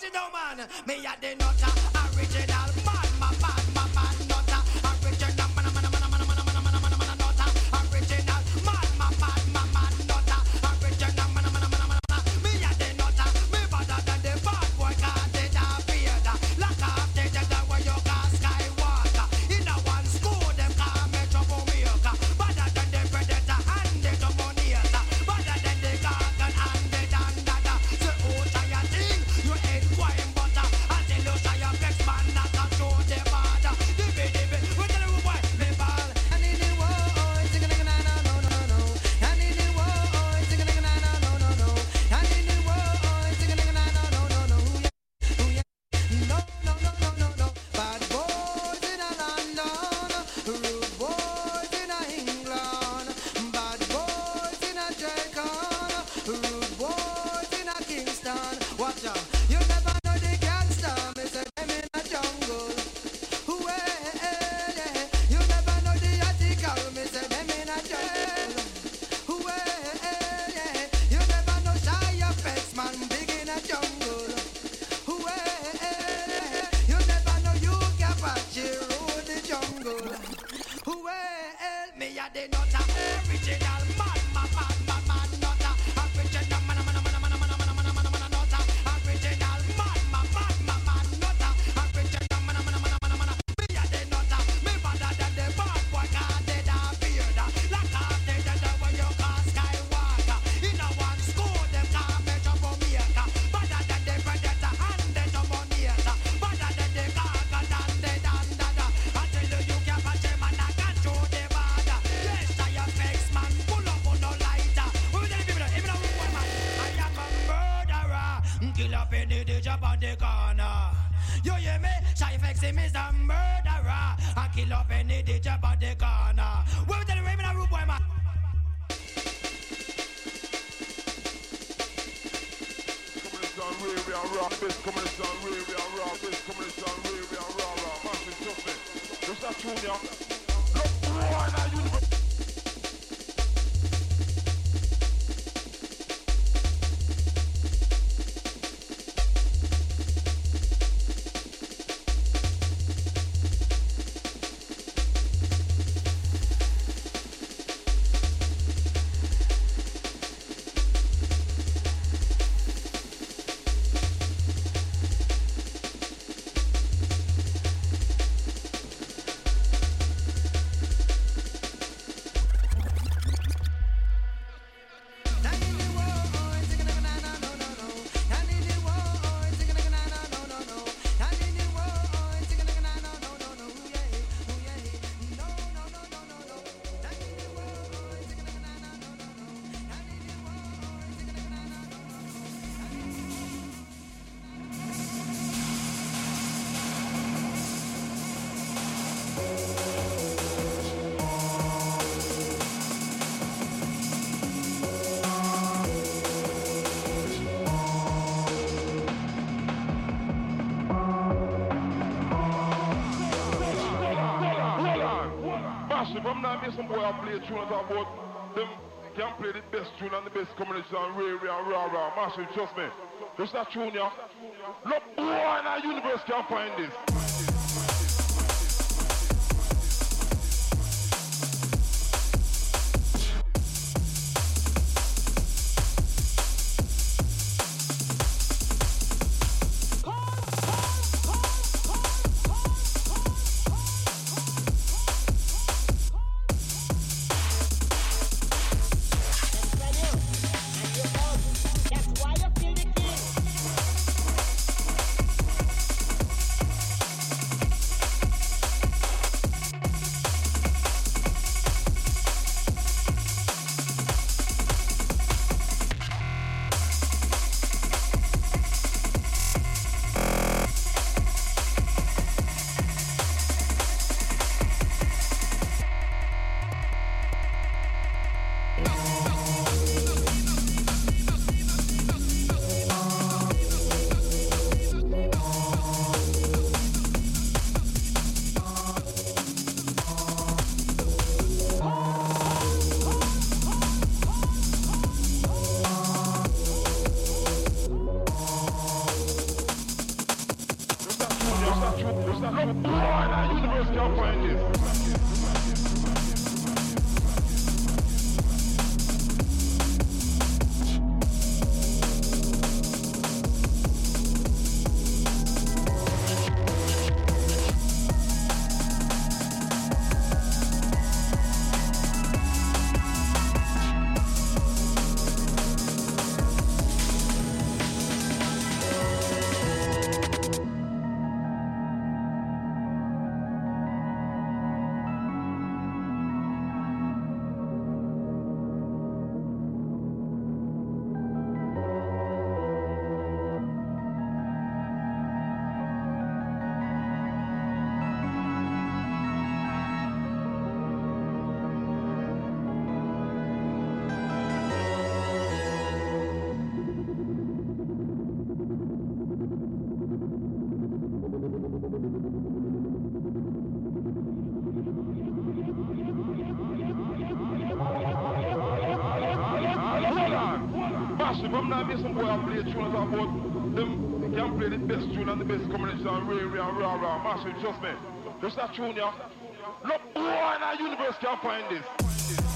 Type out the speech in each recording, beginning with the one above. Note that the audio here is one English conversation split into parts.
The I'm not some boy I play tunes about them can play the best tune and the best combination and rare and rah rah. Massive, trust me. There's that tune, yeah. No boy in our universe can find this. Can play the best tune and the best combination and rah rah trust me. Just that tune, yeah. No boy in our universe can find this.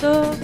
So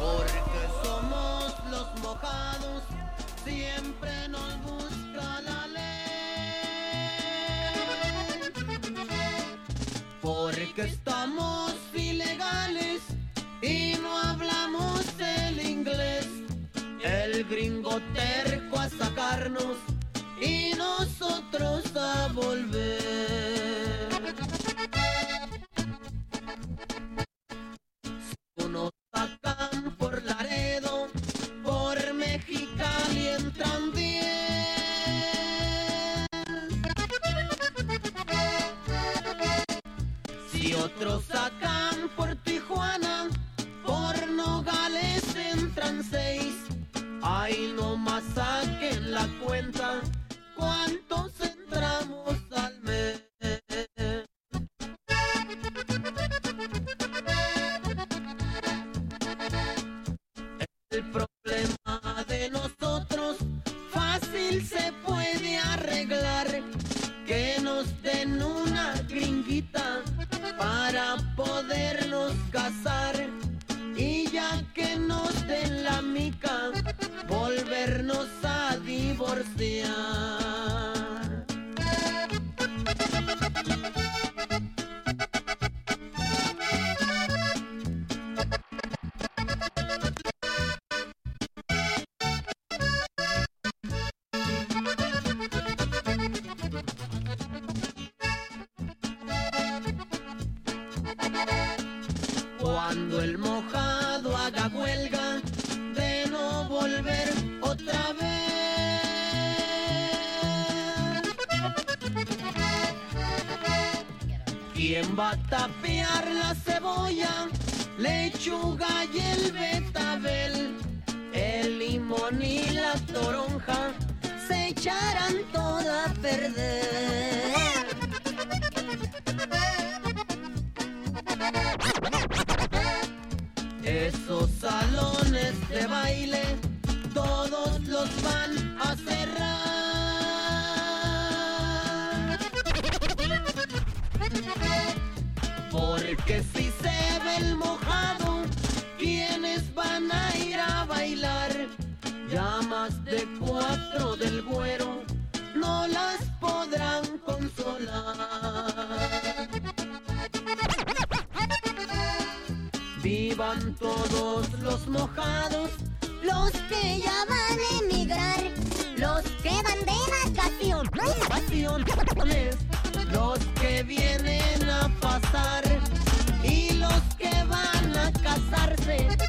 Porque somos los mojados, siempre nos busca la ley. Porque estamos ilegales y no hablamos el inglés. El gringo terco a sacarnos y nosotros a volver. Vivan todos los mojados, los que ya van a emigrar, los que van de vacaciones, los que vienen a pasar. Y los que van a casarse.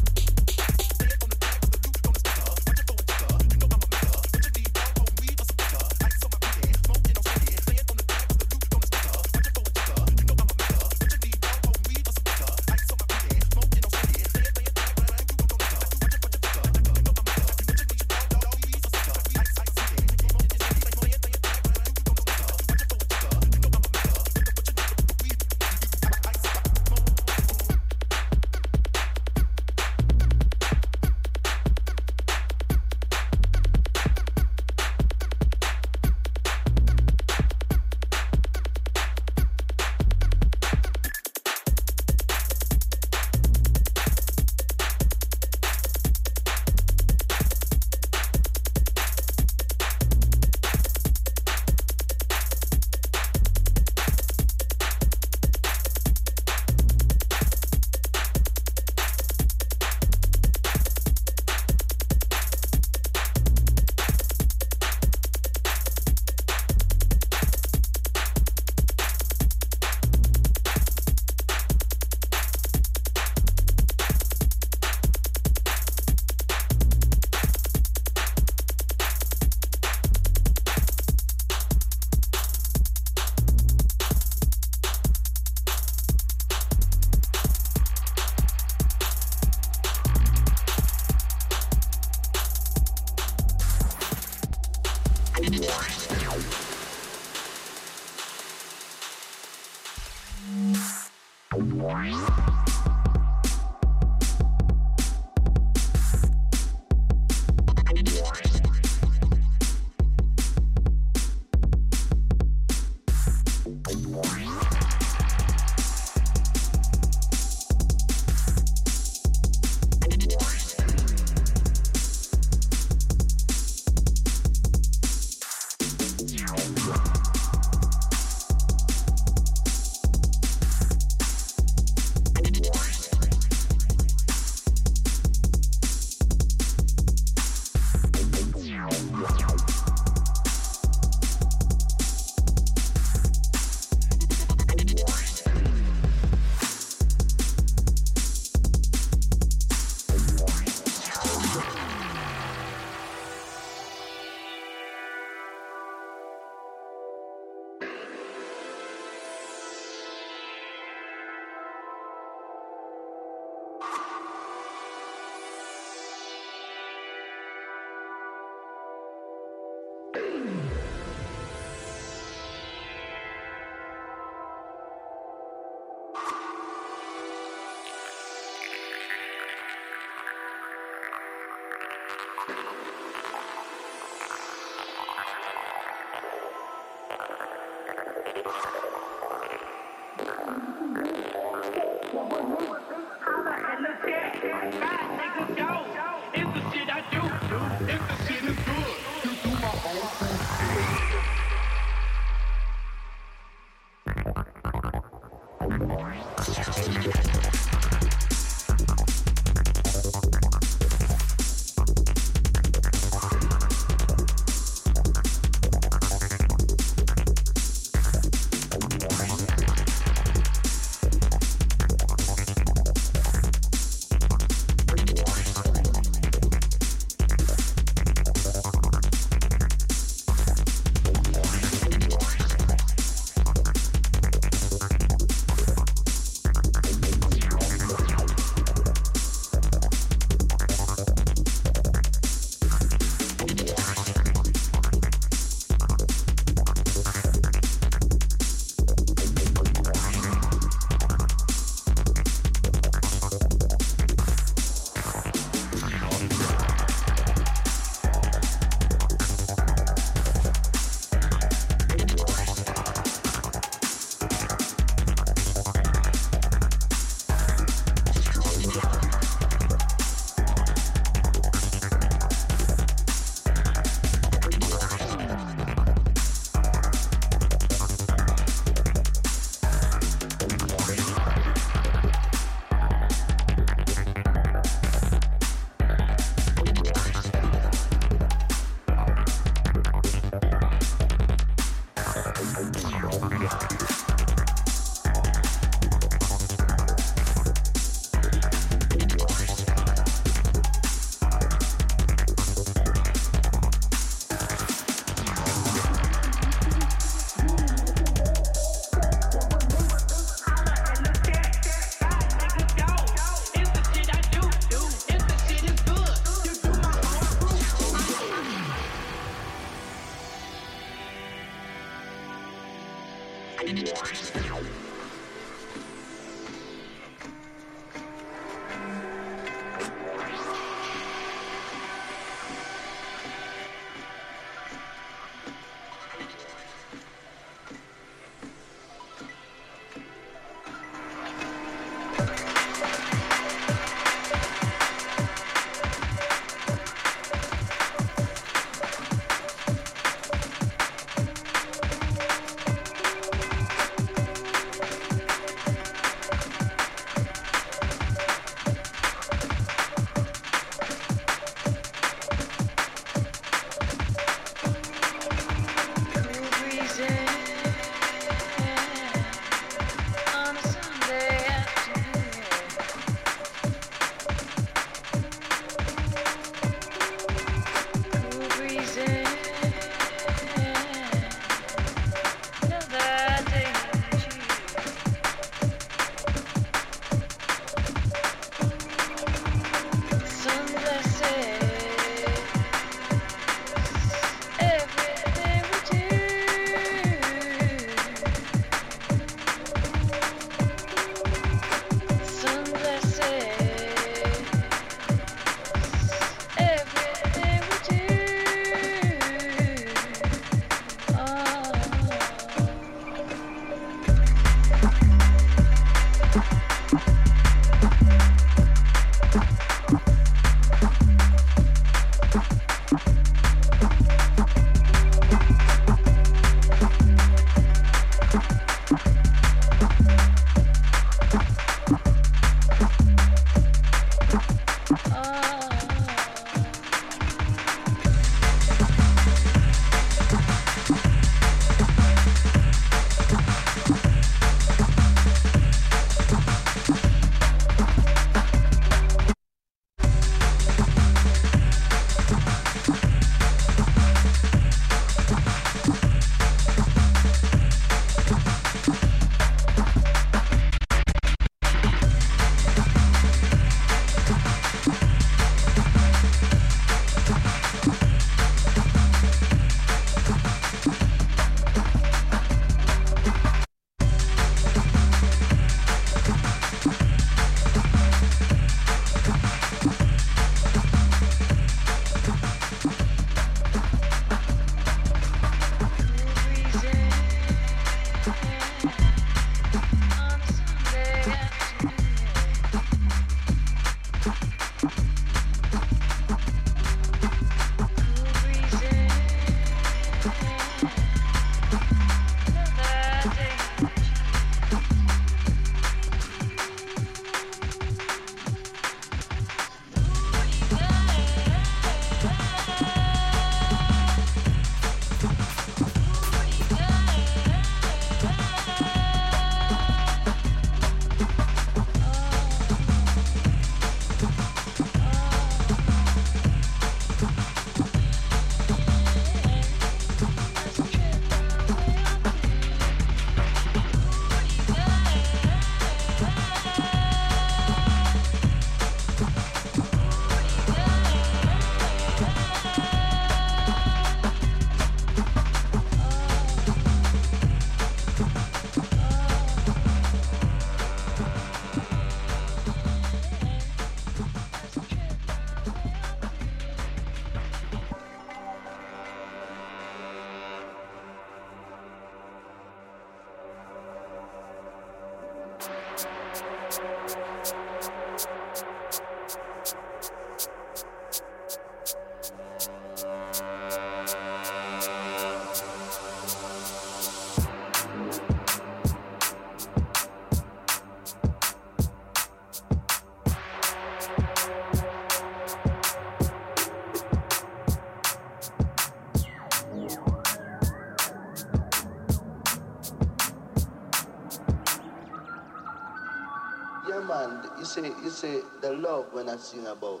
Say the love when I sing about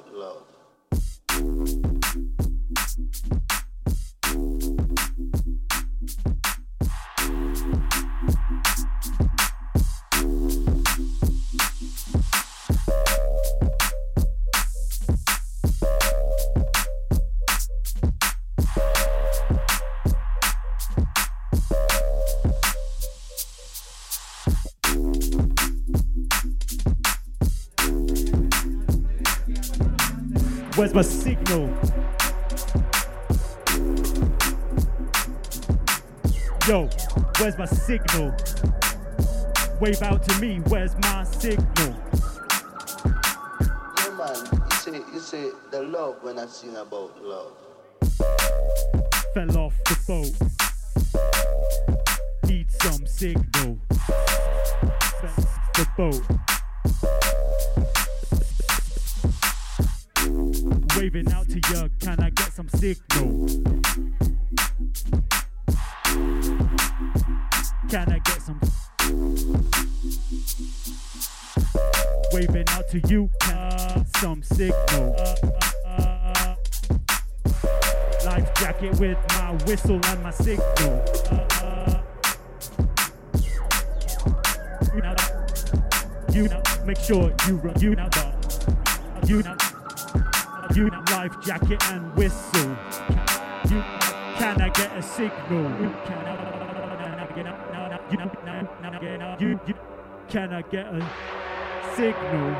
Where's my signal? Yo, where's my signal? Wave out to me, where's my signal? Yeah, man. You say you say the love when I sing about love. Fell off the boat. Need some signal. Fell off the boat. Whistle and my signal. You make sure you run, you you you life jacket and whistle. You, can I get a signal? You, can I get a signal?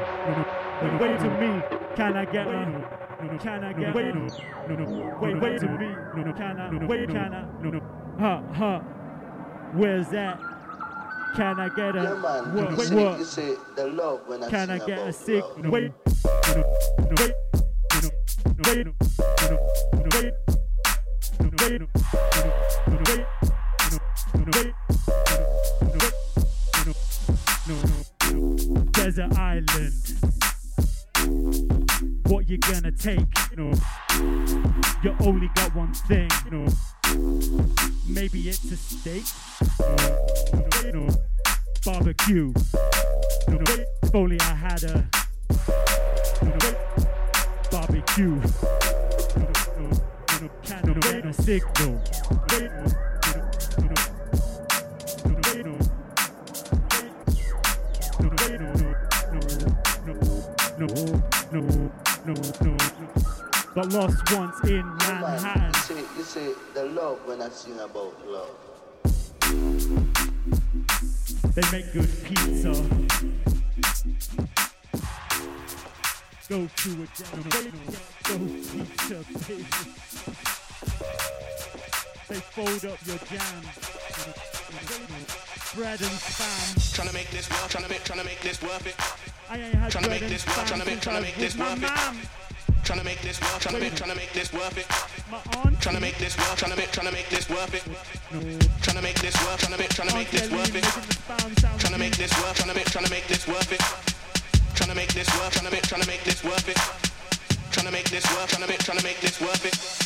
Wait to me, can I get a can I get a wait no no no wait wait to me no no can I wait can I no no huh huh where's that can I get a Yeah, man. what you wait say what you say the love when I can sing I get about a sick love. no wait no no no wait no no no wait no no no wait no no wait no no no wait no no wait no no wait no no no no desert island what you gonna take you know? You only got one thing you know? Maybe it's a steak you know, barbecue you know, if only I had a you know, barbecue you know, you know, you know, you know, wait a signal? you know, no, no, no, no, no. Lost once in. Manhattan. You say you say the love when I sing about love. They make good pizza. Go to a jam, wait, go pizza, baby. They fold up your jam bread and spam. Trying to make this work, trying to make, trying to make this worth it. Trying to make this work, trying to make, trying to make this worth it. Trying to make this work, trying to make, trying to make this worth it. Trying to make this work, trying to make, trying to make this worth it. Trying to make this work, trying to make, trying to make this worth it. Trying to make this work, trying to make, trying to make this worth it. Trying to make this work, trying to make, trying to make this worth it. Trying to make this work, trying to make, trying to make this worth it.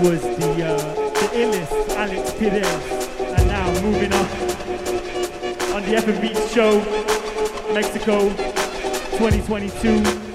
was the uh, the illest Alex Perez. And now moving up on the F and show, Mexico 2022.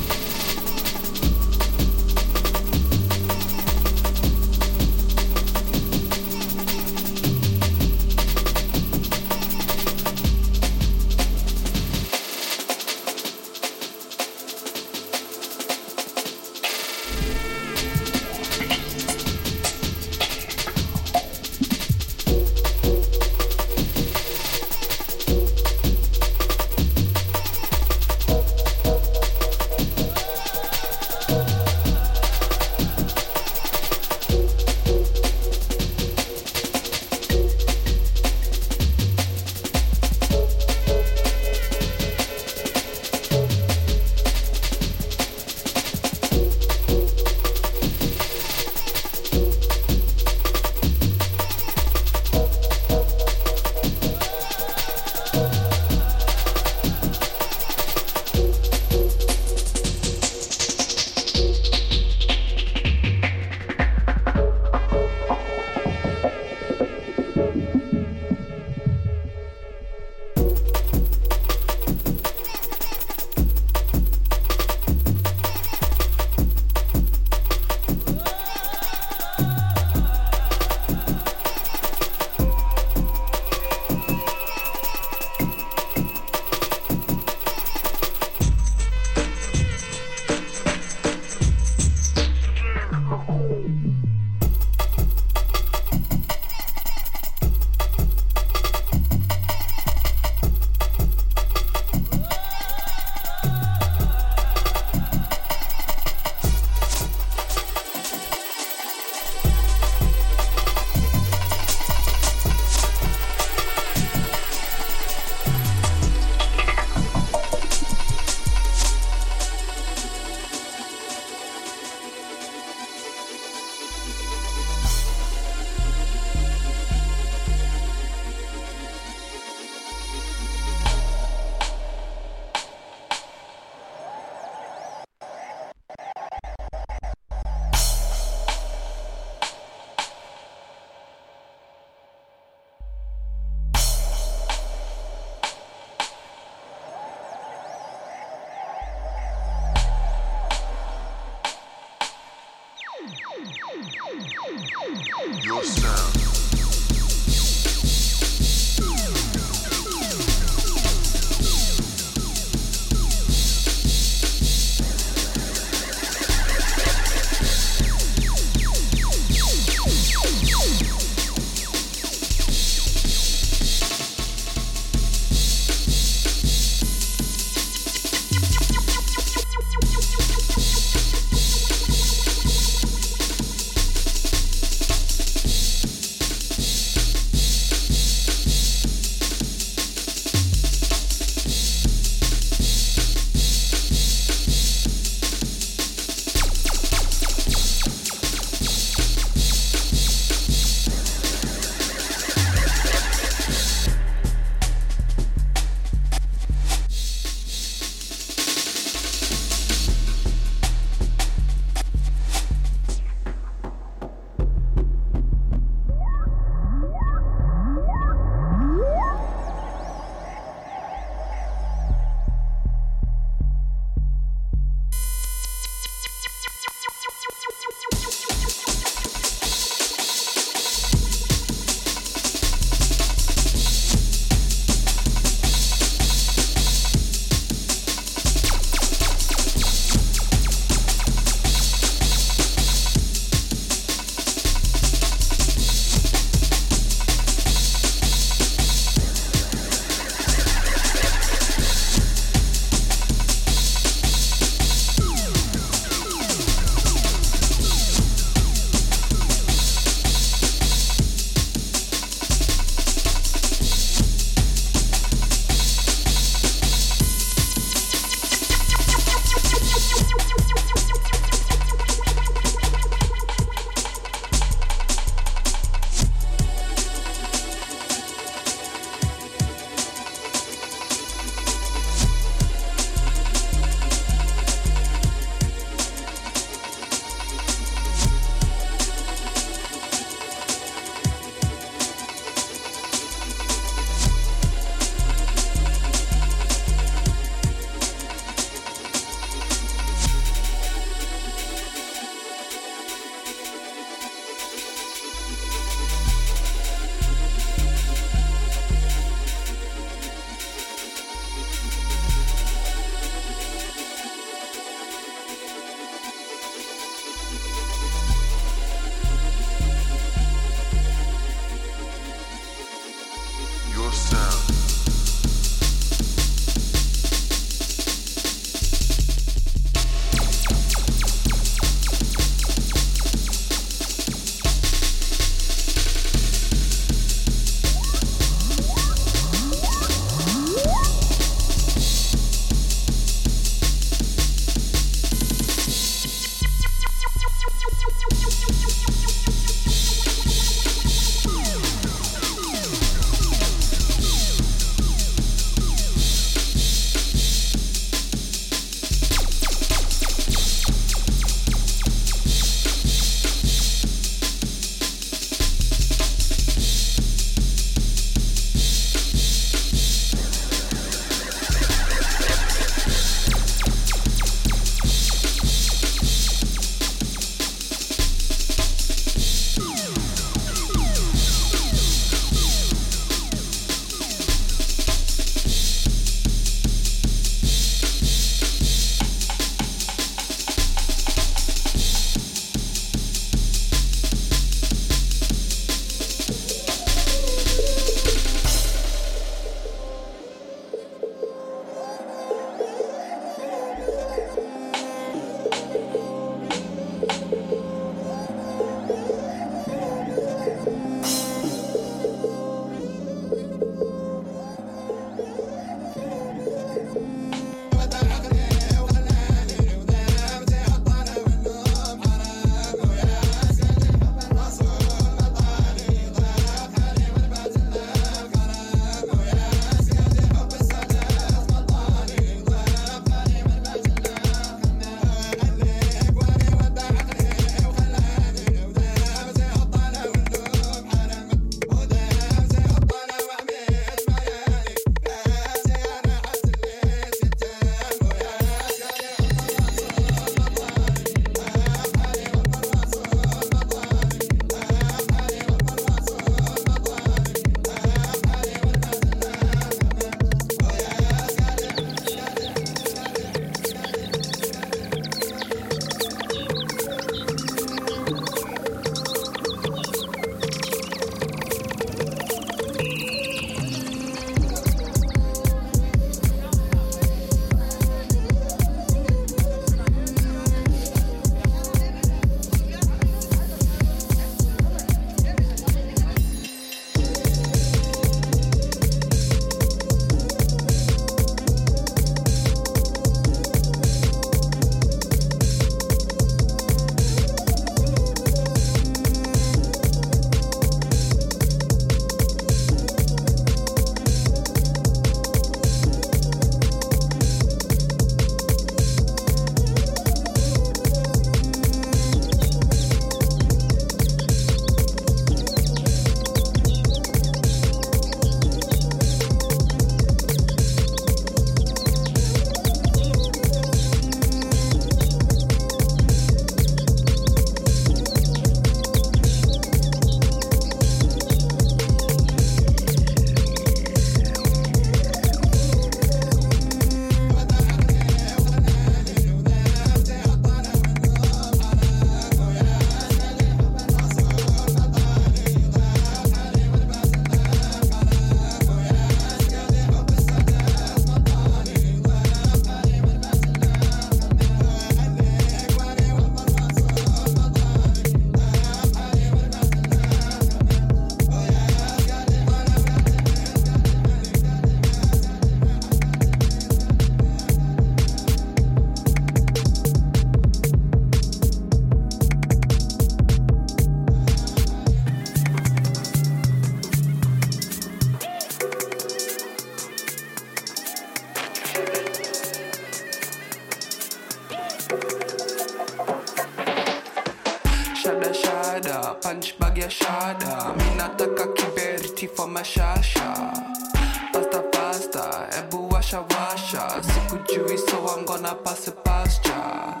Pass it past ya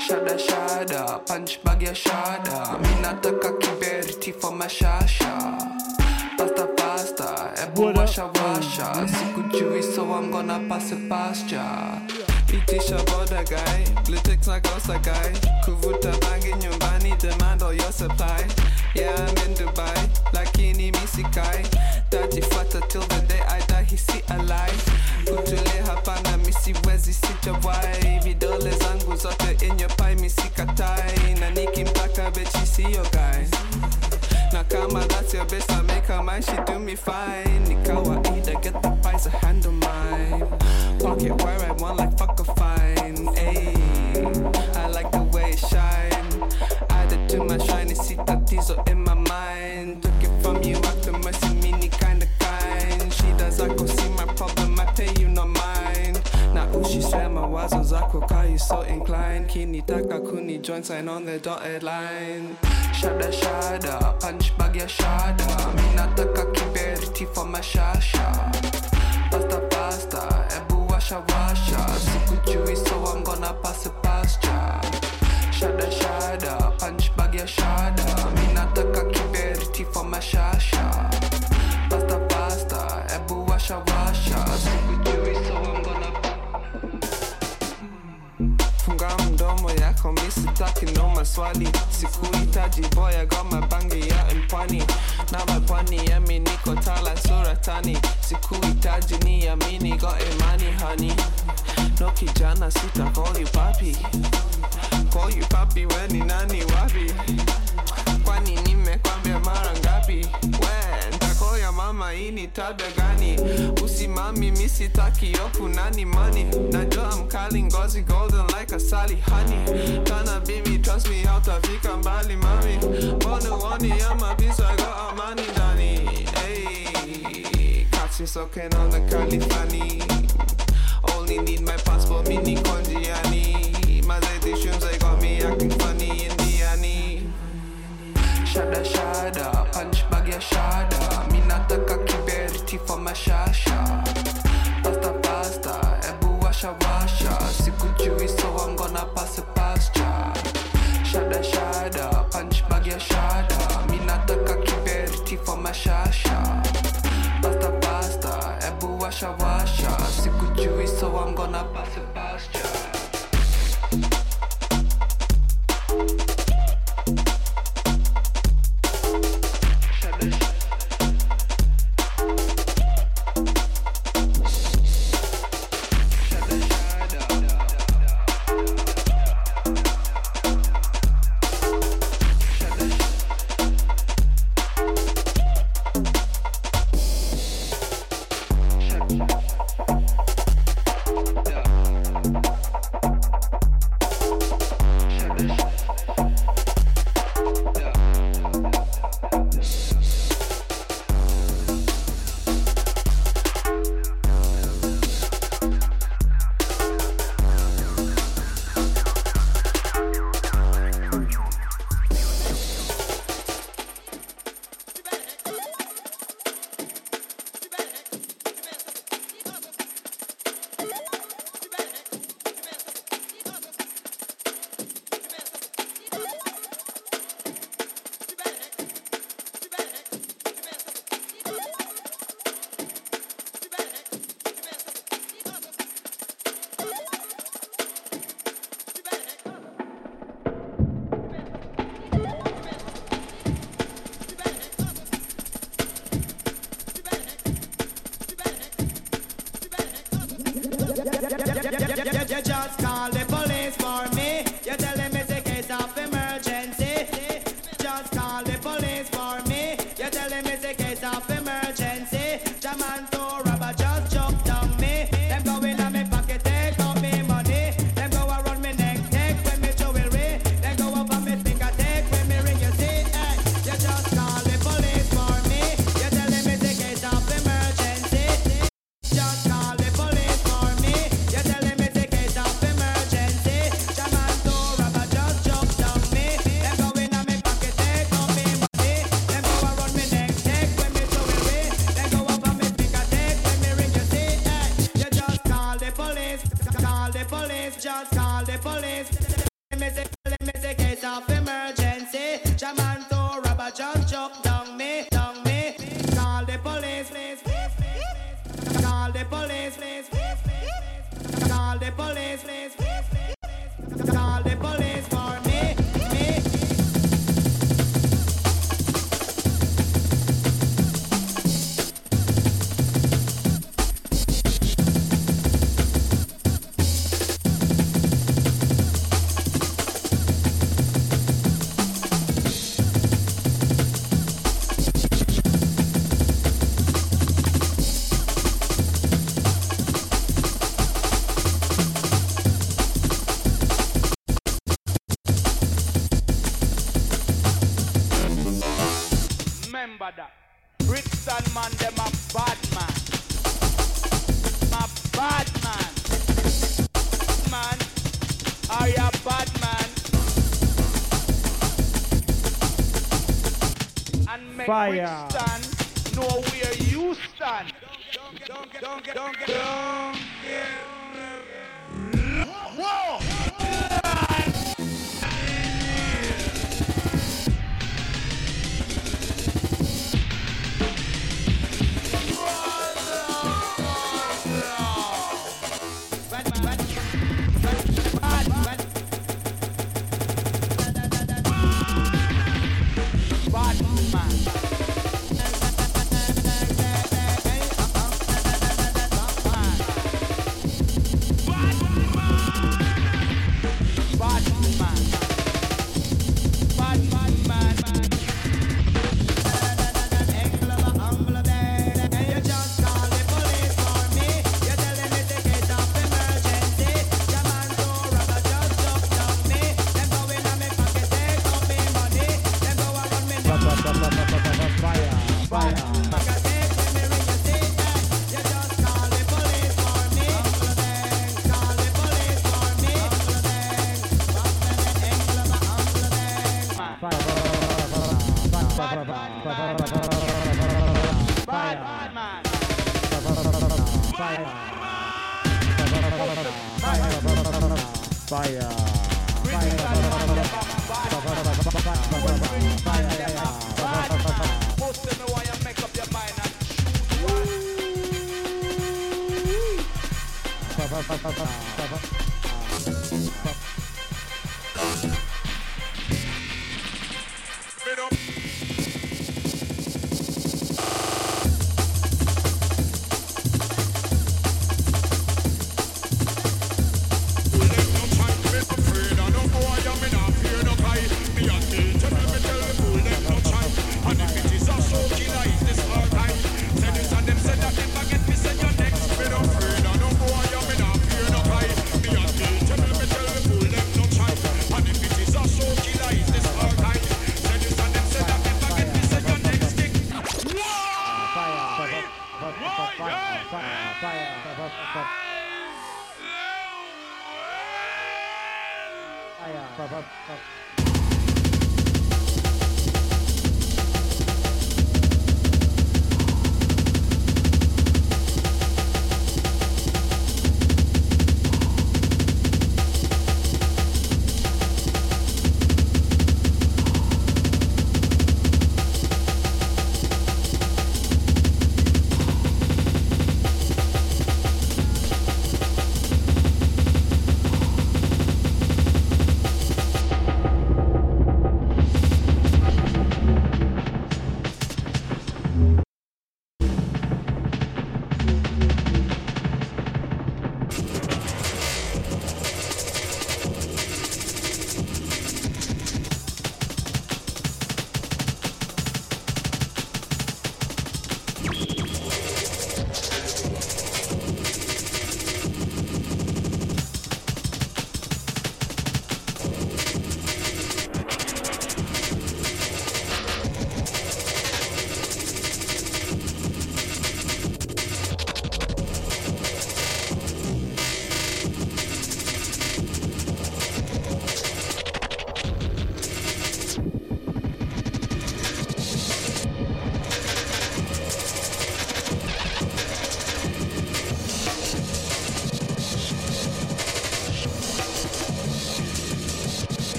shada shada punch bag ya shada. Mi nataka kiberiti for mashasha pasta pasta ebu washa washa. Sikujui so I'm gonna pass it past ya Itisha boda guy, Bluetex na kosa guy. Kuvuta bangi nyumbani, demand all your supply. Yeah, I'm in Dubai, lakini misikai Tajifata till the day I die, hisi alive Kutule hapana, misiwezi sijawai Vidole zangu zote in your pie, misikatai Na nikimtaka bechi siyo guys na kama that's your bitch, I make her mine, she do me fine. Ni kawaida, get the price, a handle mine. Pocket where I want, like fuck a fine. Ayy, I like the way it shine. Added to my shiny sita diesel in my mind. Ushisema mawazo zako ka you so inclined. Kini Kinitaka kuni join, sign on the dotted line. shada shada punch bag ya shada. Mi nataka kiberiti for mashasha pasta pasta ebu washa washa. Sikujui so I'm gonna pass it past ya shada shada punch bag ya shada. Mi nataka kiberiti for mashasha pasta pasta ebu washa washa. Sikujui yako misitaki no maswali. Sikuhitaji boya goma bangi ya mpwani na mapwani yami niko tala suratani sikuhitaji ni amini go imani hani no kijana sita call you papi. Call papi weni nani wapi? Kwani nimekwambia mara ngapi mama hii ni tabia gani? Usimami misitaki yoku nani mani? Najua mkali ngozi golden like asali honey. Kana bimi trust me hautafika mbali mami. Mbona uoni ama bisa go amani ndani hey, catch me soaking on the Califani only need my passport mini konjiani. Mazeti shoes they got me acting funny for mashasha pasta pasta. Ebu washa washa sikujui so I'm gonna pass it past ya down me, down me. Call the police, please. Call the police, please. Call the police, please.